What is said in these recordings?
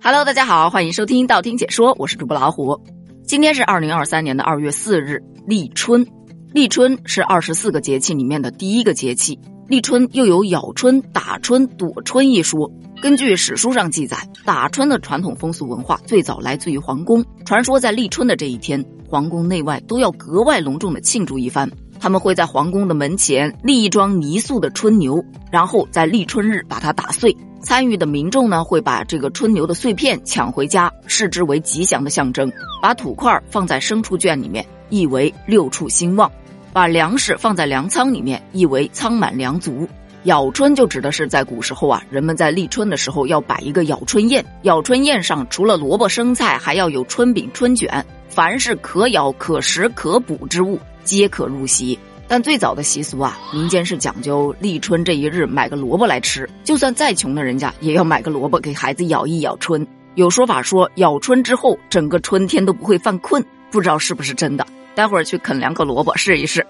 Hello，大家好，欢迎收听道听解说，我是主播老虎。今天是二零二三年的二月四日，立春。立春是二十四个节气里面的第一个节气。立春又有咬春、打春、躲春一说。根据史书上记载，打春的传统风俗文化最早来自于皇宫。传说在立春的这一天，皇宫内外都要格外隆重的庆祝一番。他们会在皇宫的门前立一桩泥塑的春牛，然后在立春日把它打碎。参与的民众呢，会把这个春牛的碎片抢回家，视之为吉祥的象征；把土块放在牲畜圈里面，意为六畜兴旺；把粮食放在粮仓里面，意为仓满粮足。咬春就指的是在古时候啊，人们在立春的时候要摆一个咬春宴，咬春宴上除了萝卜生菜，还要有春饼、春卷，凡是可咬、可食、可补之物，皆可入席。但最早的习俗啊，民间是讲究立春这一日买个萝卜来吃，就算再穷的人家也要买个萝卜给孩子咬一咬春。有说法说咬春之后，整个春天都不会犯困，不知道是不是真的。待会儿去啃两个萝卜试一试。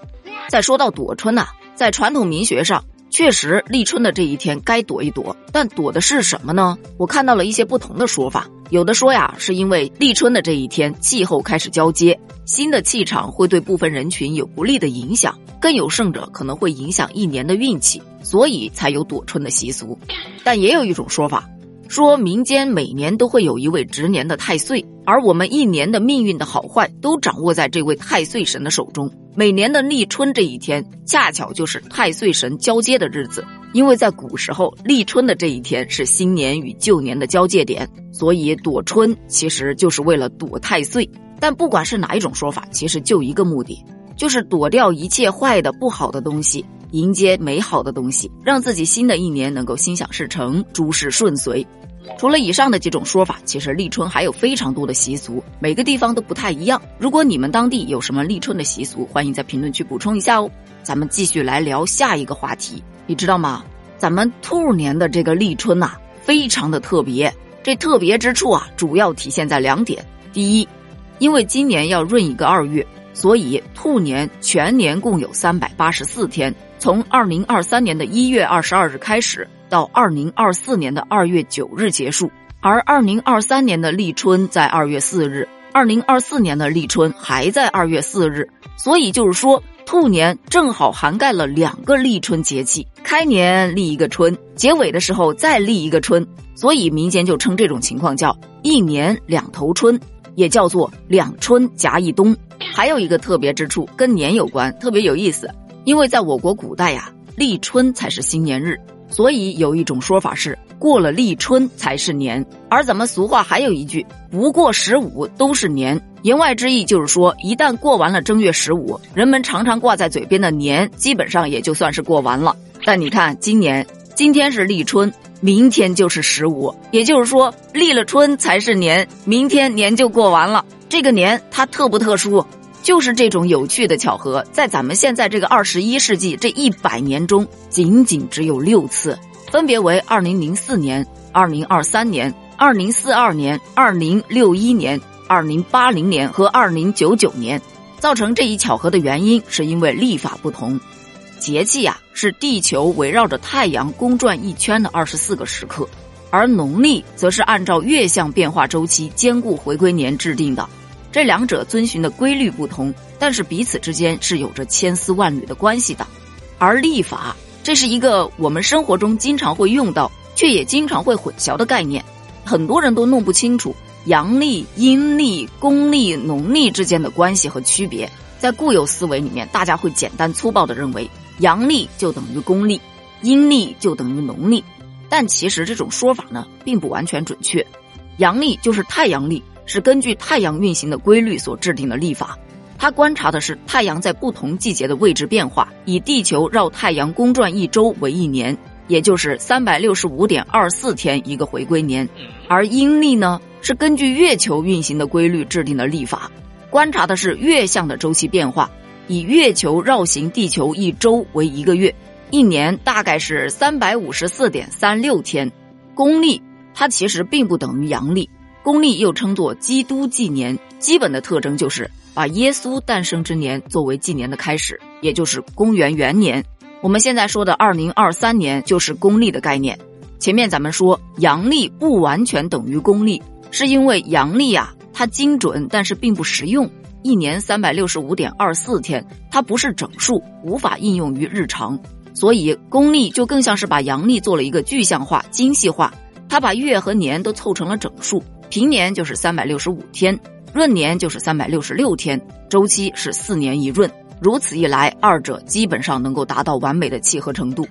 再说到躲春呐，在传统民学上。确实，立春的这一天该躲一躲，但躲的是什么呢？我看到了一些不同的说法。有的说呀，是因为立春的这一天气候开始交接，新的气场会对部分人群有不利的影响，更有甚者可能会影响一年的运气，所以才有躲春的习俗。但也有一种说法。说民间每年都会有一位值年的太岁，而我们一年的命运的好坏都掌握在这位太岁神的手中。每年的立春这一天，恰巧就是太岁神交接的日子。因为在古时候，立春的这一天是新年与旧年的交界点，所以躲春其实就是为了躲太岁。但不管是哪一种说法，其实就一个目的，就是躲掉一切坏的、不好的东西，迎接美好的东西，让自己新的一年能够心想事成、诸事顺遂。除了以上的几种说法，其实立春还有非常多的习俗，每个地方都不太一样。如果你们当地有什么立春的习俗，欢迎在评论区补充一下哦。咱们继续来聊下一个话题，你知道吗？咱们兔年的这个立春呐，非常的特别。这特别之处啊，主要体现在两点：第一，因为今年要闰一个二月，所以兔年全年共有三百八十四天，从二零二三年的一月二十二日开始。到二零二四年的二月九日结束，而二零二三年的立春在二月四日，二零二四年的立春还在二月四日，所以就是说，兔年正好涵盖了两个立春节气，开年立一个春，结尾的时候再立一个春，所以民间就称这种情况叫一年两头春，也叫做两春夹一冬。还有一个特别之处，跟年有关，特别有意思，因为在我国古代呀，立春才是新年日。所以有一种说法是，过了立春才是年。而咱们俗话还有一句，不过十五都是年。言外之意就是说，一旦过完了正月十五，人们常常挂在嘴边的年，基本上也就算是过完了。但你看，今年今天是立春，明天就是十五，也就是说，立了春才是年，明天年就过完了。这个年它特不特殊？就是这种有趣的巧合，在咱们现在这个二十一世纪这一百年中，仅仅只有六次，分别为二零零四年、二零二三年、二零四二年、二零六一年、二零八零年和二零九九年。造成这一巧合的原因，是因为历法不同。节气呀，是地球围绕着太阳公转一圈的二十四个时刻，而农历则是按照月相变化周期兼顾回归年制定的。这两者遵循的规律不同，但是彼此之间是有着千丝万缕的关系的。而历法，这是一个我们生活中经常会用到，却也经常会混淆的概念。很多人都弄不清楚阳历、阴历、公历、农历之间的关系和区别。在固有思维里面，大家会简单粗暴地认为阳历就等于公历，阴历就等于农历。但其实这种说法呢，并不完全准确。阳历就是太阳历。是根据太阳运行的规律所制定的历法，它观察的是太阳在不同季节的位置变化，以地球绕太阳公转一周为一年，也就是三百六十五点二四天一个回归年。而阴历呢，是根据月球运行的规律制定的历法，观察的是月相的周期变化，以月球绕行地球一周为一个月，一年大概是三百五十四点三六天。公历它其实并不等于阳历。公历又称作基督纪年，基本的特征就是把耶稣诞生之年作为纪年的开始，也就是公元元年。我们现在说的二零二三年就是公历的概念。前面咱们说阳历不完全等于公历，是因为阳历啊，它精准，但是并不实用。一年三百六十五点二四天，它不是整数，无法应用于日常。所以公历就更像是把阳历做了一个具象化、精细化，它把月和年都凑成了整数。平年就是三百六十五天，闰年就是三百六十六天，周期是四年一闰。如此一来，二者基本上能够达到完美的契合程度。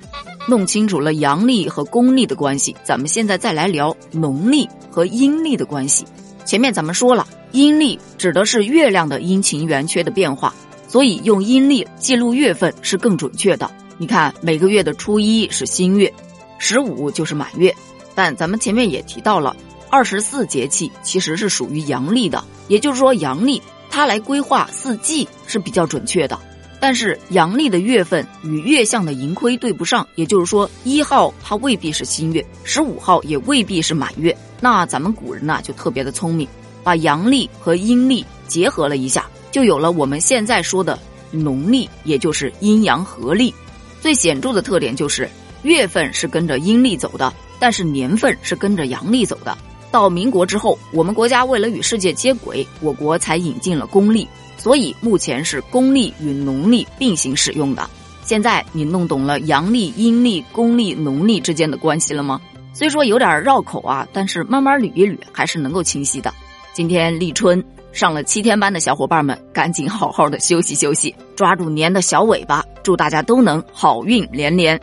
弄清楚了阳历和公历的关系，咱们现在再来聊农历和阴历的关系。前面咱们说了，阴历指的是月亮的阴晴圆缺的变化，所以用阴历记录月份是更准确的。你看，每个月的初一是新月，十五就是满月。但咱们前面也提到了，二十四节气其实是属于阳历的，也就是说阳历。它来规划四季是比较准确的，但是阳历的月份与月相的盈亏对不上，也就是说一号它未必是新月，十五号也未必是满月。那咱们古人呢就特别的聪明，把阳历和阴历结合了一下，就有了我们现在说的农历，也就是阴阳合历。最显著的特点就是月份是跟着阴历走的，但是年份是跟着阳历走的。到民国之后，我们国家为了与世界接轨，我国才引进了公历，所以目前是公历与农历并行使用的。现在你弄懂了阳历、阴历、公历、农历之间的关系了吗？虽说有点绕口啊，但是慢慢捋一捋还是能够清晰的。今天立春上了七天班的小伙伴们，赶紧好好的休息休息，抓住年的小尾巴，祝大家都能好运连连。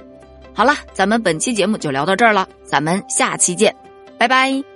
好了，咱们本期节目就聊到这儿了，咱们下期见，拜拜。